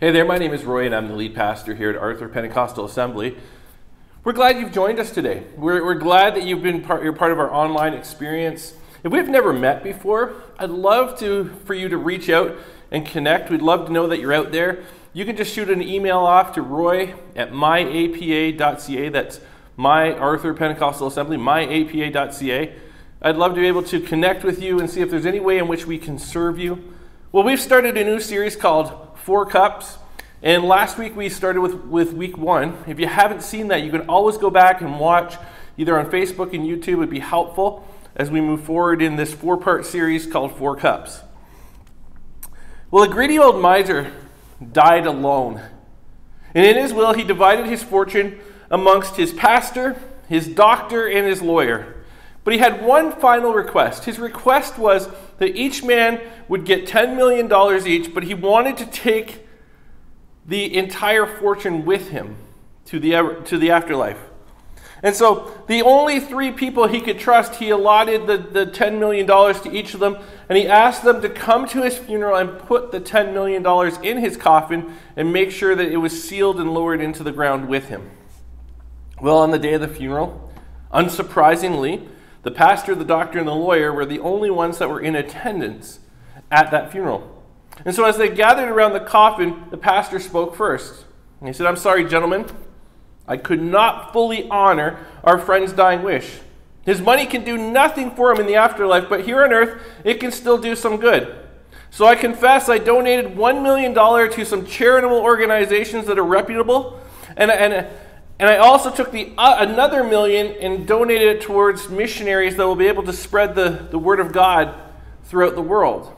Hey there, my name is Roy, and I'm the lead pastor here at Arthur Pentecostal Assembly. We're glad you've joined us today. We're, we're glad that you've been part, you're part of our online experience. If we've never met before, I'd love to for you to reach out and connect. We'd love to know that you're out there. You can just shoot an email off to Roy at myapa.ca. That's my Arthur Pentecostal Assembly, myapa.ca. I'd love to be able to connect with you and see if there's any way in which we can serve you. Well, we've started a new series called four cups. And last week we started with, with week one. If you haven't seen that, you can always go back and watch either on Facebook and YouTube. It would be helpful as we move forward in this four part series called Four Cups. Well, a greedy old miser died alone. And in his will, he divided his fortune amongst his pastor, his doctor, and his lawyer. But he had one final request. His request was that each man would get $10 million each, but he wanted to take the entire fortune with him to the, to the afterlife. And so the only three people he could trust, he allotted the, the $10 million to each of them, and he asked them to come to his funeral and put the $10 million in his coffin and make sure that it was sealed and lowered into the ground with him. Well, on the day of the funeral, unsurprisingly, the pastor, the doctor, and the lawyer were the only ones that were in attendance at that funeral. And so, as they gathered around the coffin, the pastor spoke first. And he said, I'm sorry, gentlemen. I could not fully honor our friend's dying wish. His money can do nothing for him in the afterlife, but here on earth, it can still do some good. So I confess I donated $1 million to some charitable organizations that are reputable, and, and, and I also took the, uh, another million and donated it towards missionaries that will be able to spread the, the word of God throughout the world.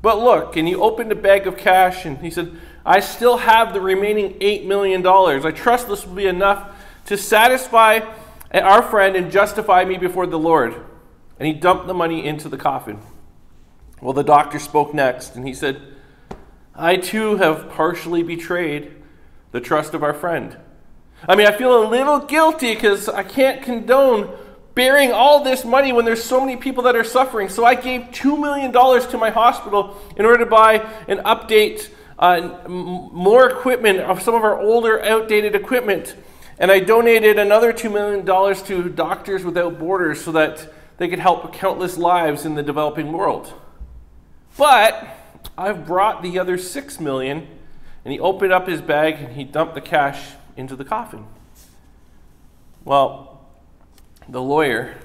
But look, and he opened a bag of cash and he said, I still have the remaining $8 million. I trust this will be enough to satisfy our friend and justify me before the Lord. And he dumped the money into the coffin. Well, the doctor spoke next and he said, I too have partially betrayed the trust of our friend. I mean, I feel a little guilty because I can't condone bearing all this money when there's so many people that are suffering. So I gave $2 million to my hospital in order to buy and update uh, more equipment of some of our older, outdated equipment. And I donated another $2 million to Doctors Without Borders so that they could help countless lives in the developing world. But I've brought the other 6 million, and he opened up his bag and he dumped the cash into the coffin. Well, the lawyer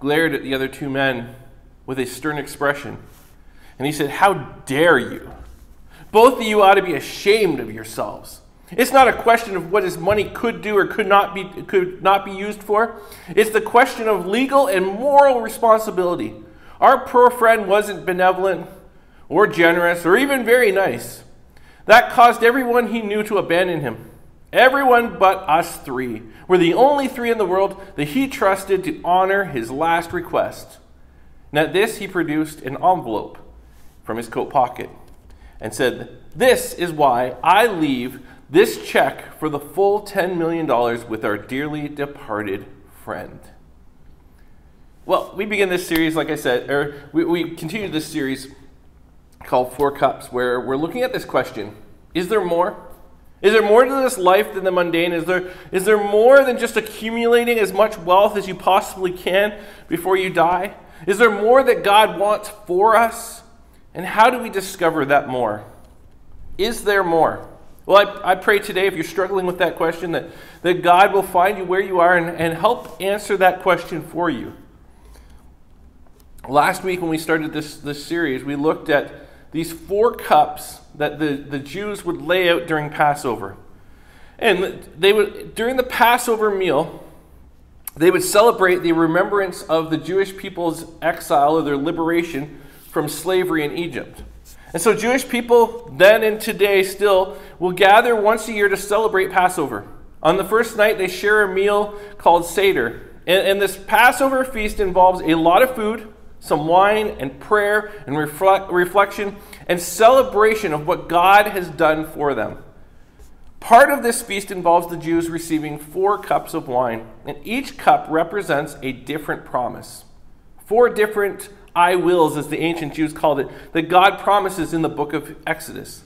glared at the other two men with a stern expression, and he said, How dare you? Both of you ought to be ashamed of yourselves. It's not a question of what his money could do or could not be, could not be used for. It's the question of legal and moral responsibility. Our poor friend wasn't benevolent or generous or even very nice. That caused everyone he knew to abandon him. Everyone but us three were the only three in the world that he trusted to honor his last request. And at this, he produced an envelope from his coat pocket and said, This is why I leave this check for the full $10 million with our dearly departed friend. Well, we begin this series, like I said, or we, we continue this series called Four Cups, where we're looking at this question Is there more? Is there more to this life than the mundane? Is there, is there more than just accumulating as much wealth as you possibly can before you die? Is there more that God wants for us? And how do we discover that more? Is there more? Well, I, I pray today, if you're struggling with that question, that, that God will find you where you are and, and help answer that question for you. Last week, when we started this, this series, we looked at these four cups that the, the Jews would lay out during Passover. And they would, during the Passover meal, they would celebrate the remembrance of the Jewish people's exile or their liberation from slavery in Egypt. And so Jewish people then and today still will gather once a year to celebrate Passover. On the first night, they share a meal called Seder. And, and this Passover feast involves a lot of food, some wine and prayer and reflect, reflection and celebration of what God has done for them. Part of this feast involves the Jews receiving four cups of wine, and each cup represents a different promise. Four different I wills, as the ancient Jews called it, that God promises in the book of Exodus.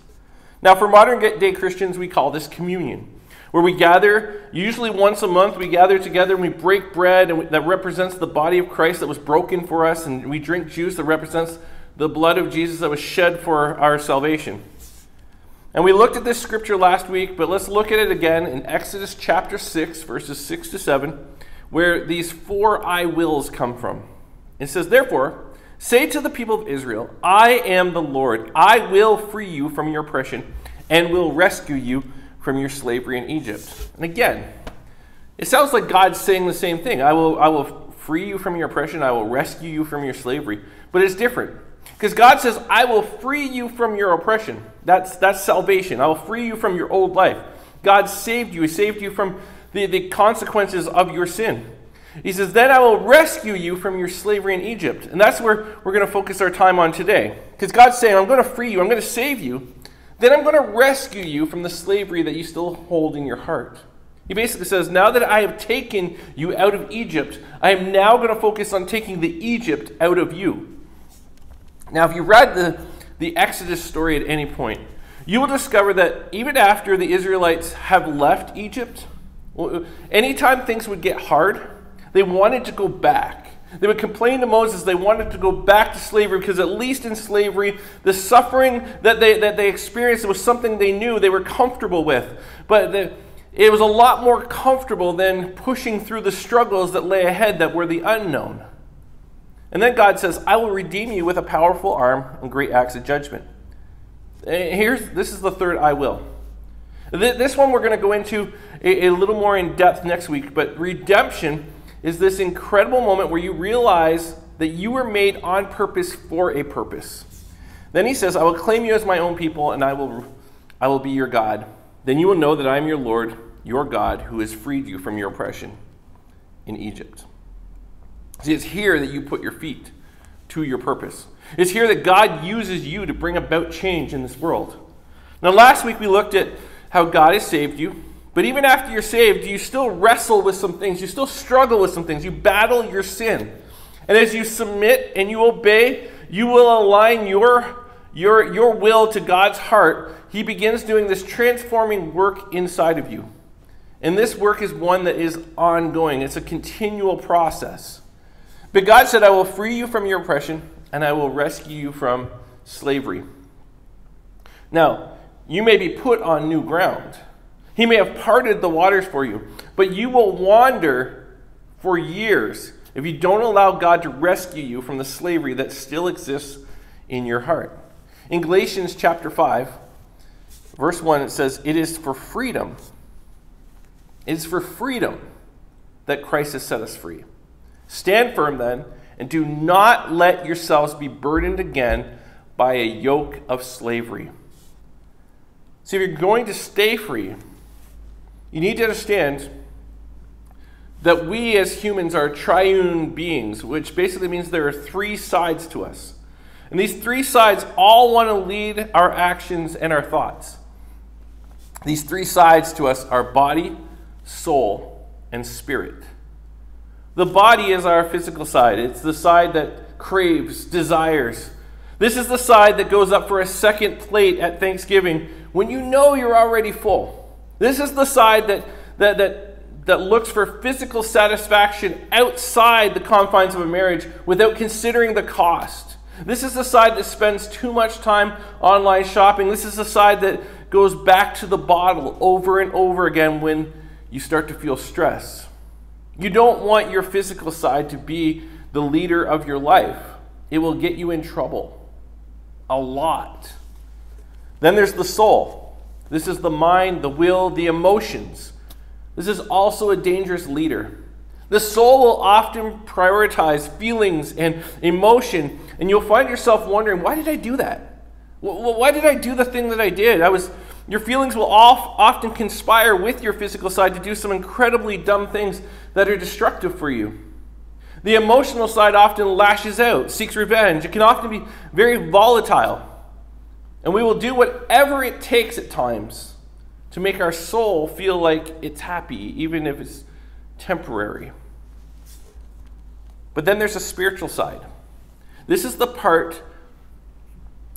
Now, for modern day Christians, we call this communion, where we gather, usually once a month, we gather together and we break bread and that represents the body of Christ that was broken for us, and we drink juice that represents the blood of Jesus that was shed for our salvation. And we looked at this scripture last week, but let's look at it again in Exodus chapter 6, verses 6 to 7, where these four I wills come from. It says, Therefore, Say to the people of Israel, I am the Lord. I will free you from your oppression and will rescue you from your slavery in Egypt. And again, it sounds like God's saying the same thing. I will, I will free you from your oppression. I will rescue you from your slavery. But it's different. Because God says, I will free you from your oppression. That's, that's salvation. I will free you from your old life. God saved you. He saved you from the, the consequences of your sin. He says, Then I will rescue you from your slavery in Egypt. And that's where we're going to focus our time on today. Because God's saying, I'm going to free you, I'm going to save you. Then I'm going to rescue you from the slavery that you still hold in your heart. He basically says, Now that I have taken you out of Egypt, I am now going to focus on taking the Egypt out of you. Now, if you read the, the Exodus story at any point, you will discover that even after the Israelites have left Egypt, anytime things would get hard, they wanted to go back. They would complain to Moses they wanted to go back to slavery because, at least in slavery, the suffering that they, that they experienced was something they knew they were comfortable with. But the, it was a lot more comfortable than pushing through the struggles that lay ahead that were the unknown. And then God says, I will redeem you with a powerful arm and great acts of judgment. Eh, here's, this is the third I will. This one we're going to go into a little more in depth next week, but redemption is this incredible moment where you realize that you were made on purpose for a purpose. Then he says, I will claim you as my own people, and I will, I will be your God. Then you will know that I am your Lord, your God, who has freed you from your oppression in Egypt. See, it's here that you put your feet to your purpose. It's here that God uses you to bring about change in this world. Now, last week we looked at how God has saved you, but even after you're saved, you still wrestle with some things. You still struggle with some things. You battle your sin. And as you submit and you obey, you will align your, your, your will to God's heart. He begins doing this transforming work inside of you. And this work is one that is ongoing, it's a continual process. But God said, I will free you from your oppression and I will rescue you from slavery. Now, you may be put on new ground. He may have parted the waters for you, but you will wander for years if you don't allow God to rescue you from the slavery that still exists in your heart. In Galatians chapter 5, verse 1, it says, It is for freedom. It is for freedom that Christ has set us free. Stand firm then, and do not let yourselves be burdened again by a yoke of slavery. See, if you're going to stay free, you need to understand that we as humans are triune beings, which basically means there are three sides to us. And these three sides all want to lead our actions and our thoughts. These three sides to us are body, soul, and spirit. The body is our physical side, it's the side that craves, desires. This is the side that goes up for a second plate at Thanksgiving when you know you're already full. This is the side that, that, that, that looks for physical satisfaction outside the confines of a marriage without considering the cost. This is the side that spends too much time online shopping. This is the side that goes back to the bottle over and over again when you start to feel stress. You don't want your physical side to be the leader of your life, it will get you in trouble a lot. Then there's the soul. This is the mind, the will, the emotions. This is also a dangerous leader. The soul will often prioritize feelings and emotion, and you'll find yourself wondering, why did I do that? Why did I do the thing that I did? I was your feelings will often conspire with your physical side to do some incredibly dumb things that are destructive for you. The emotional side often lashes out, seeks revenge. It can often be very volatile. And we will do whatever it takes at times to make our soul feel like it's happy, even if it's temporary. But then there's a spiritual side. This is the part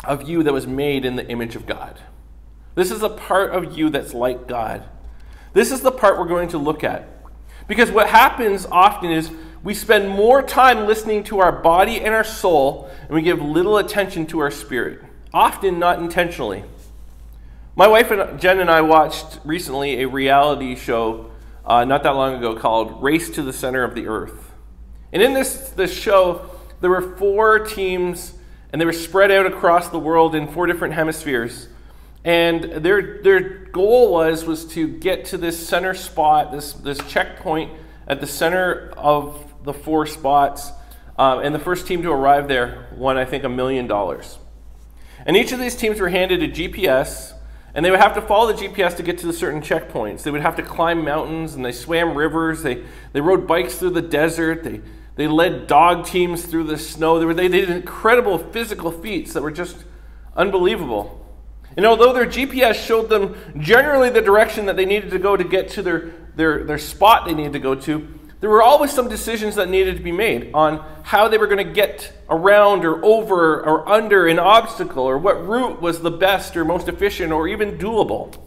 of you that was made in the image of God. This is a part of you that's like God. This is the part we're going to look at. Because what happens often is we spend more time listening to our body and our soul, and we give little attention to our spirit, often not intentionally. My wife and Jen and I watched recently a reality show uh, not that long ago called Race to the Center of the Earth. And in this, this show, there were four teams, and they were spread out across the world in four different hemispheres. And their, their goal was, was to get to this center spot, this, this checkpoint at the center of the four spots. Um, and the first team to arrive there won, I think, a million dollars. And each of these teams were handed a GPS, and they would have to follow the GPS to get to the certain checkpoints. They would have to climb mountains, and they swam rivers. They, they rode bikes through the desert. They, they led dog teams through the snow. They, were, they did incredible physical feats that were just unbelievable. And although their GPS showed them generally the direction that they needed to go to get to their, their, their spot they needed to go to, there were always some decisions that needed to be made on how they were going to get around or over or under an obstacle or what route was the best or most efficient or even doable.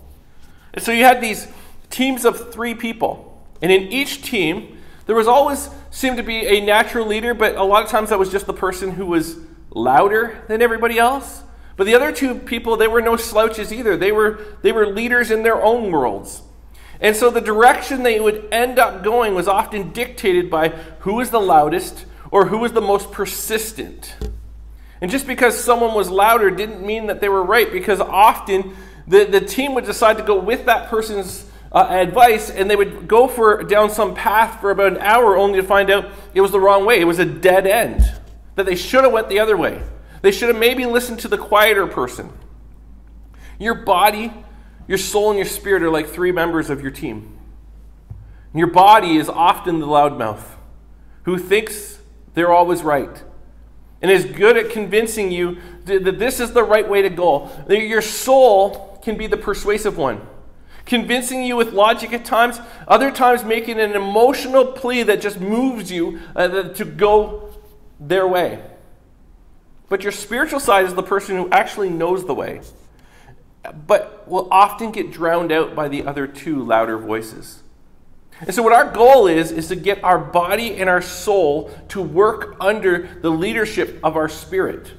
And so you had these teams of three people. And in each team, there was always seemed to be a natural leader, but a lot of times that was just the person who was louder than everybody else but the other two people, they were no slouches either. They were, they were leaders in their own worlds. And so the direction they would end up going was often dictated by who was the loudest or who was the most persistent. And just because someone was louder didn't mean that they were right, because often the, the team would decide to go with that person's uh, advice and they would go for down some path for about an hour only to find out it was the wrong way. It was a dead end, that they should have went the other way. They should have maybe listened to the quieter person. Your body, your soul, and your spirit are like three members of your team. And Your body is often the loudmouth who thinks they're always right and is good at convincing you that this is the right way to go. Your soul can be the persuasive one, convincing you with logic at times, other times making an emotional plea that just moves you uh, to go their way. But your spiritual side is the person who actually knows the way, but will often get drowned out by the other two louder voices. And so, what our goal is, is to get our body and our soul to work under the leadership of our spirit,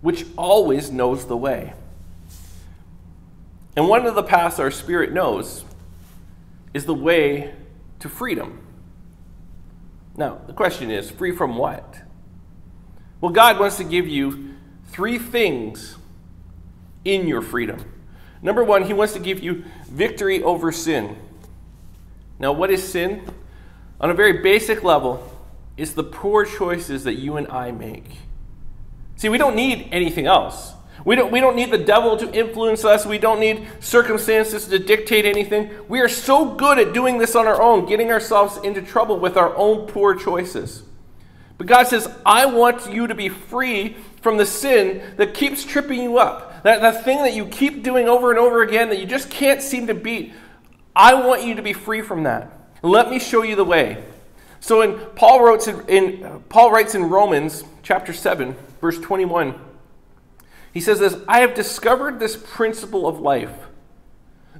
which always knows the way. And one of the paths our spirit knows is the way to freedom. Now, the question is free from what? Well, God wants to give you three things in your freedom. Number one, He wants to give you victory over sin. Now, what is sin? On a very basic level, it's the poor choices that you and I make. See, we don't need anything else. We don't, we don't need the devil to influence us. We don't need circumstances to dictate anything. We are so good at doing this on our own, getting ourselves into trouble with our own poor choices. But God says, I want you to be free from the sin that keeps tripping you up. That, that thing that you keep doing over and over again that you just can't seem to beat. I want you to be free from that. Let me show you the way. So in Paul in, in uh, Paul writes in Romans chapter 7, verse 21. He says this, I have discovered this principle of life.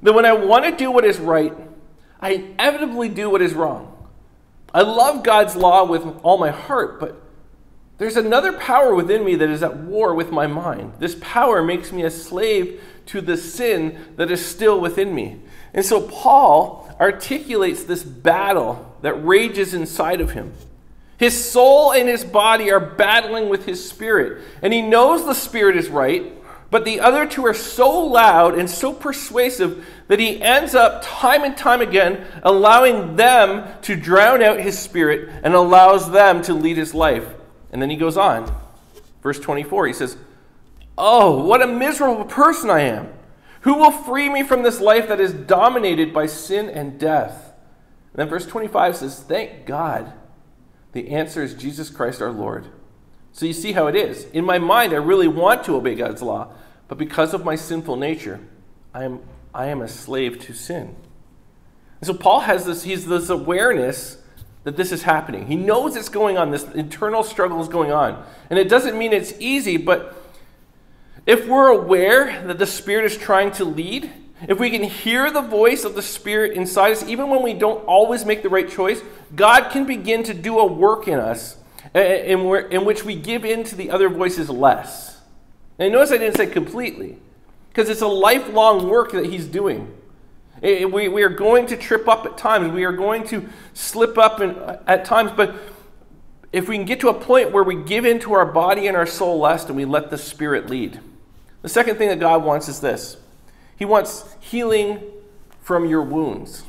That when I want to do what is right, I inevitably do what is wrong. I love God's law with all my heart, but there's another power within me that is at war with my mind. This power makes me a slave to the sin that is still within me. And so Paul articulates this battle that rages inside of him. His soul and his body are battling with his spirit, and he knows the spirit is right, but the other two are so loud and so persuasive that he ends up time and time again allowing them to drown out his spirit and allows them to lead his life. And then he goes on. Verse 24, he says, Oh, what a miserable person I am! Who will free me from this life that is dominated by sin and death? And then verse 25 says, Thank God. The answer is Jesus Christ our Lord. So you see how it is. In my mind, I really want to obey God's law, but because of my sinful nature, I am I am a slave to sin. And so Paul has this, he's this awareness that this is happening. He knows it's going on, this internal struggle is going on. And it doesn't mean it's easy, but if we're aware that the Spirit is trying to lead, if we can hear the voice of the Spirit inside us, even when we don't always make the right choice, God can begin to do a work in us in, in which we give in to the other voices less. And notice I didn't say completely, because it's a lifelong work that He's doing. We, we are going to trip up at times. We are going to slip up in, at times. But if we can get to a point where we give into our body and our soul less and we let the Spirit lead. The second thing that God wants is this He wants healing from your wounds.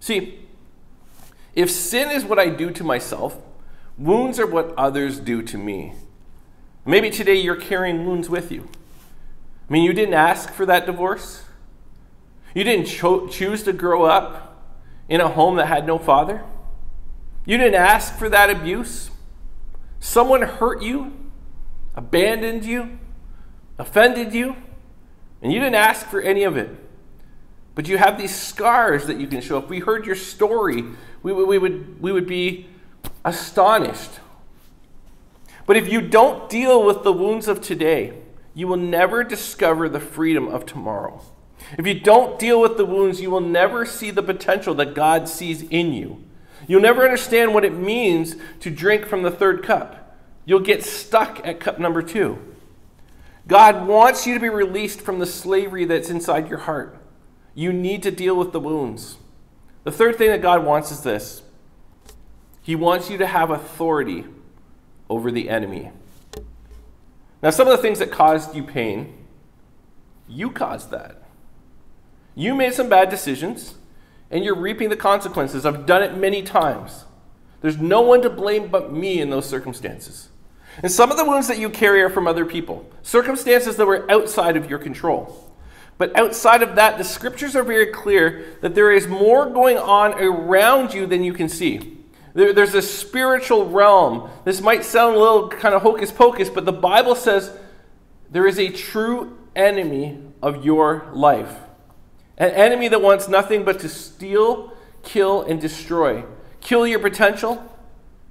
See, if sin is what I do to myself, wounds are what others do to me. Maybe today you're carrying wounds with you. I mean, you didn't ask for that divorce. You didn't cho- choose to grow up in a home that had no father. You didn't ask for that abuse. Someone hurt you, abandoned you, offended you, and you didn't ask for any of it. But you have these scars that you can show. If we heard your story, we, we, would, we would be astonished. But if you don't deal with the wounds of today, you will never discover the freedom of tomorrow. If you don't deal with the wounds, you will never see the potential that God sees in you. You'll never understand what it means to drink from the third cup. You'll get stuck at cup number two. God wants you to be released from the slavery that's inside your heart. You need to deal with the wounds. The third thing that God wants is this He wants you to have authority over the enemy. Now, some of the things that caused you pain, you caused that. You made some bad decisions, and you're reaping the consequences. I've done it many times. There's no one to blame but me in those circumstances. And some of the wounds that you carry are from other people, circumstances that were outside of your control. But outside of that, the scriptures are very clear that there is more going on around you than you can see. There, there's a spiritual realm. This might sound a little kind of hocus pocus, but the Bible says there is a true enemy of your life. An enemy that wants nothing but to steal, kill, and destroy. Kill your potential,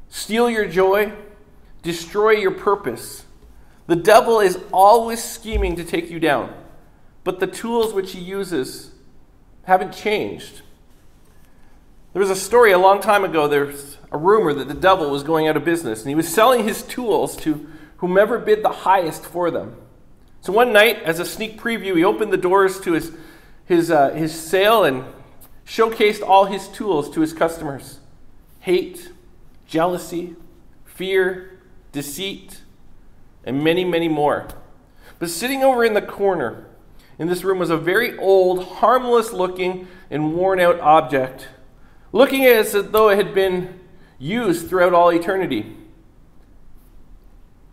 steal your joy, destroy your purpose. The devil is always scheming to take you down, but the tools which he uses haven't changed. There was a story a long time ago, there's a rumor that the devil was going out of business, and he was selling his tools to whomever bid the highest for them. So one night, as a sneak preview, he opened the doors to his his, uh, his sale and showcased all his tools to his customers hate, jealousy, fear, deceit, and many, many more. But sitting over in the corner in this room was a very old, harmless looking, and worn out object, looking as though it had been used throughout all eternity.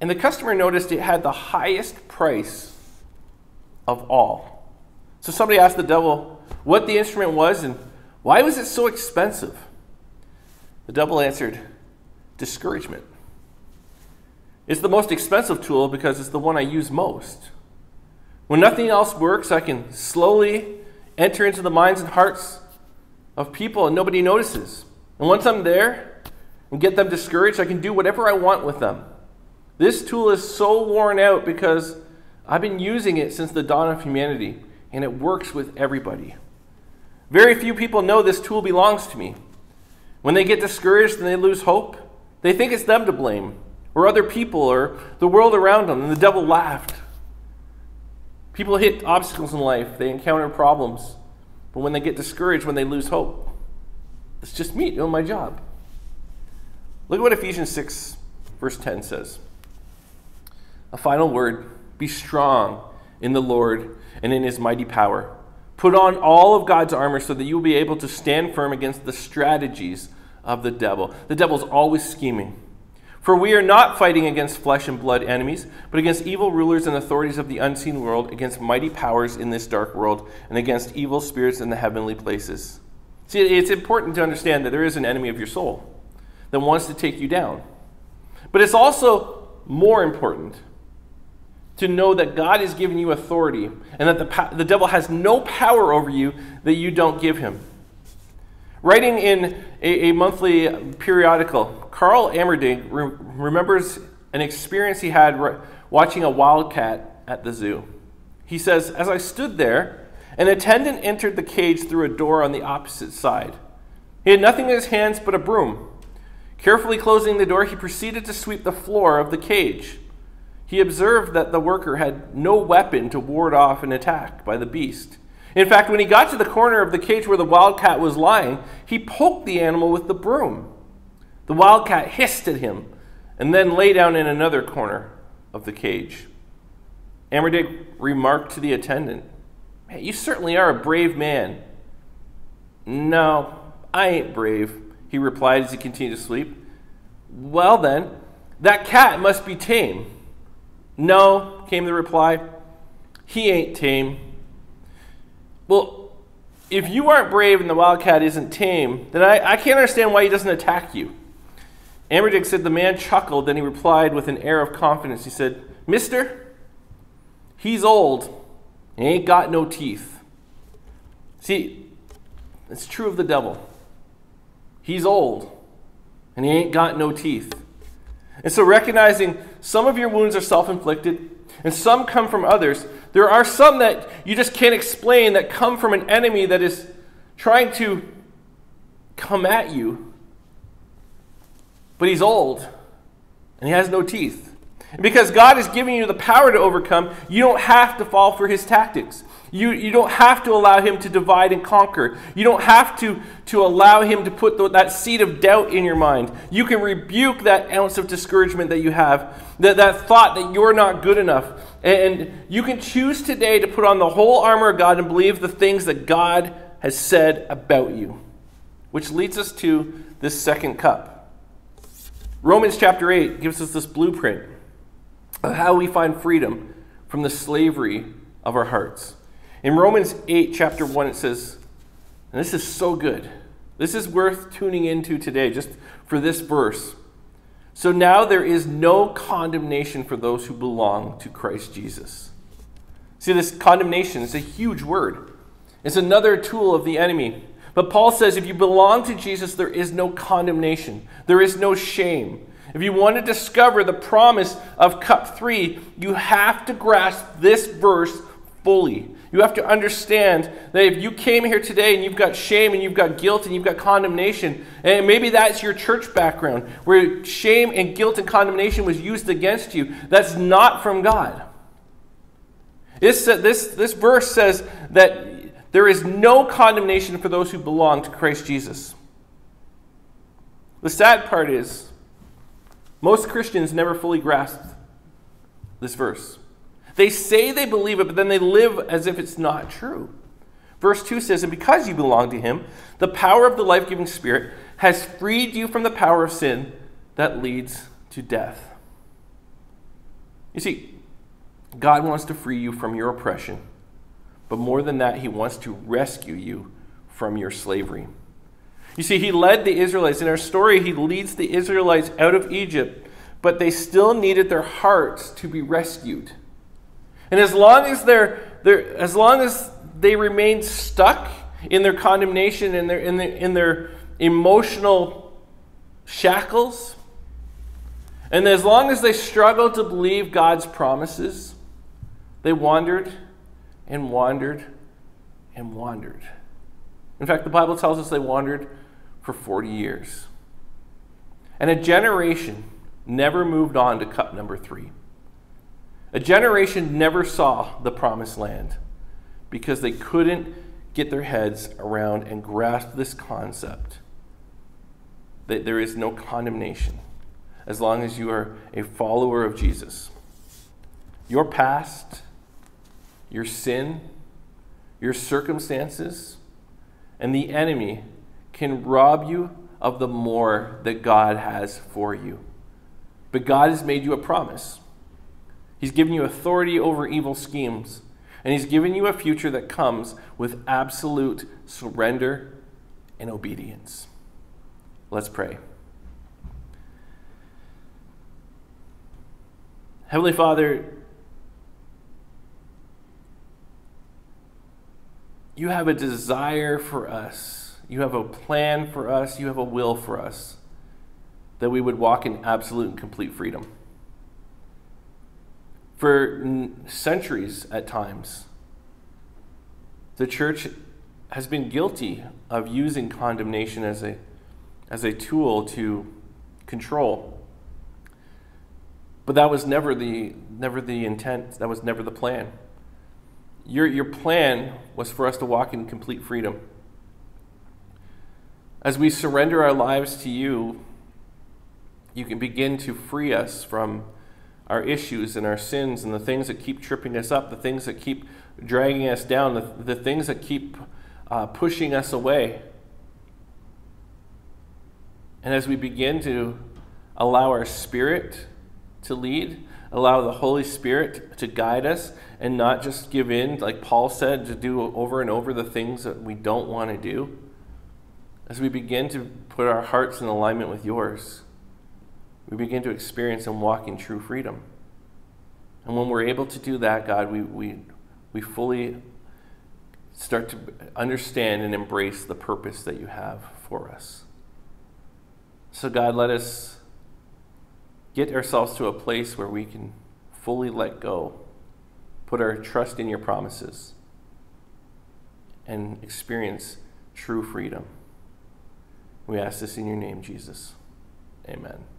And the customer noticed it had the highest price of all. So somebody asked the devil what the instrument was and why was it so expensive? The devil answered, discouragement. It's the most expensive tool because it's the one I use most. When nothing else works, I can slowly enter into the minds and hearts of people and nobody notices. And once I'm there and get them discouraged, I can do whatever I want with them. This tool is so worn out because I've been using it since the dawn of humanity and it works with everybody. Very few people know this tool belongs to me. When they get discouraged and they lose hope, they think it's them to blame, or other people, or the world around them, and the devil laughed. People hit obstacles in life, they encounter problems, but when they get discouraged, when they lose hope, it's just me doing my job. Look at what Ephesians 6, verse 10 says. A final word be strong in the Lord and in his mighty power. Put on all of God's armor so that you will be able to stand firm against the strategies of the devil. The devil's always scheming. For we are not fighting against flesh and blood enemies, but against evil rulers and authorities of the unseen world, against mighty powers in this dark world, and against evil spirits in the heavenly places. See, it's important to understand that there is an enemy of your soul that wants to take you down. But it's also more important to know that God has given you authority and that the, the devil has no power over you that you don't give him. Writing in a, a monthly periodical, Carl Armerding re- remembers an experience he had watching a wildcat at the zoo. He says, As I stood there, an attendant entered the cage through a door on the opposite side. He had nothing in his hands but a broom. Carefully closing the door, he proceeded to sweep the floor of the cage. He observed that the worker had no weapon to ward off an attack by the beast. In fact, when he got to the corner of the cage where the wildcat was lying, he poked the animal with the broom. The wildcat hissed at him and then lay down in another corner of the cage. Armerding remarked to the attendant, hey, You certainly are a brave man. No, I ain't brave, he replied as he continued to sleep. Well, then, that cat must be tame. No, came the reply. He ain't tame. Well, if you aren't brave and the wildcat isn't tame, then I, I can't understand why he doesn't attack you. Armerding said the man chuckled, then he replied with an air of confidence. He said, Mister, he's old. He ain't got no teeth. See, it's true of the devil. He's old, and he ain't got no teeth. And so, recognizing some of your wounds are self inflicted and some come from others, there are some that you just can't explain that come from an enemy that is trying to come at you but he's old and he has no teeth. Because God is giving you the power to overcome, you don't have to fall for his tactics. You, you don't have to allow him to divide and conquer. You don't have to, to allow him to put the, that seed of doubt in your mind. You can rebuke that ounce of discouragement that you have, that, that thought that you're not good enough. And, you can choose today to put on the whole armor of God and believe the things that God has said about you. Which leads us to this second cup. Romans chapter 8 gives us this blueprint how we find freedom from the slavery of our hearts. In Romans 8, chapter 1, it says, and this is so good. This is worth tuning into today, just for this verse. So now there is no condemnation for those who belong to Christ Jesus. See, this condemnation is a huge word. It's another tool of the enemy but Paul says if you belong to Jesus, there is no condemnation, there is no shame. If you want to discover the promise of cup three, you have to grasp this verse fully. You have to understand that if you came here today and you've got shame and you've got guilt and you've got condemnation, and maybe that's your church background, where shame and guilt and condemnation was used against you, that's not from God. This, uh, this, this verse says that there is no condemnation for those who belong to Christ Jesus. The sad part is, most Christians never fully grasp this verse. They say they believe it, but then they live as if it's not true. Verse 2 says, And because you belong to him, the power of the life giving Spirit has freed you from the power of sin that leads to death. You see, God wants to free you from your oppression but more than that, he wants to rescue you from your slavery. You see, he led the Israelites. In our story, he leads the Israelites out of Egypt, but they still needed their hearts to be rescued. And as long as they're, they're as long as they stuck in their condemnation and their, in, their, in their emotional shackles, and as long as they struggled to believe God's promises, they wandered and wandered and wandered. In fact, the Bible tells us they wandered for 40 years. And a generation never moved on to cup number three. A generation never saw the promised land because they couldn't get their heads around and grasp this concept that there is no condemnation as long as you are a follower of Jesus. Your past, your sin, your circumstances, and the enemy can rob you of the more that God has for you. But God has made you a promise. He's given you authority over evil schemes, and He's given you a future that comes with absolute surrender and obedience. Let's pray. Heavenly Father, You have a desire for us. You have a plan for us. You have a will for us that we would walk in absolute and complete freedom. For centuries at times, the church has been guilty of using condemnation as a, as a tool to control. But that was never the, never the intent, that was never the plan. Your, your plan was for us to walk in complete freedom. As we surrender our lives to you, you can begin to free us from our issues and our sins and the things that keep tripping us up, the things that keep dragging us down, the, the things that keep uh, pushing us away. And as we begin to allow our spirit to lead, allow the Holy Spirit to guide us, and not just give in, like Paul said, to do over and over the things that we don't want to do, as we begin to put our hearts in alignment with yours, we begin to experience and walk in true freedom. And when we're able to do that, God, we, we, we fully start to understand and embrace the purpose that you have for us. So, God, let us get ourselves to a place where we can fully let go, put our trust in your promises, and experience true freedom. We ask this in your name, Jesus. Amen.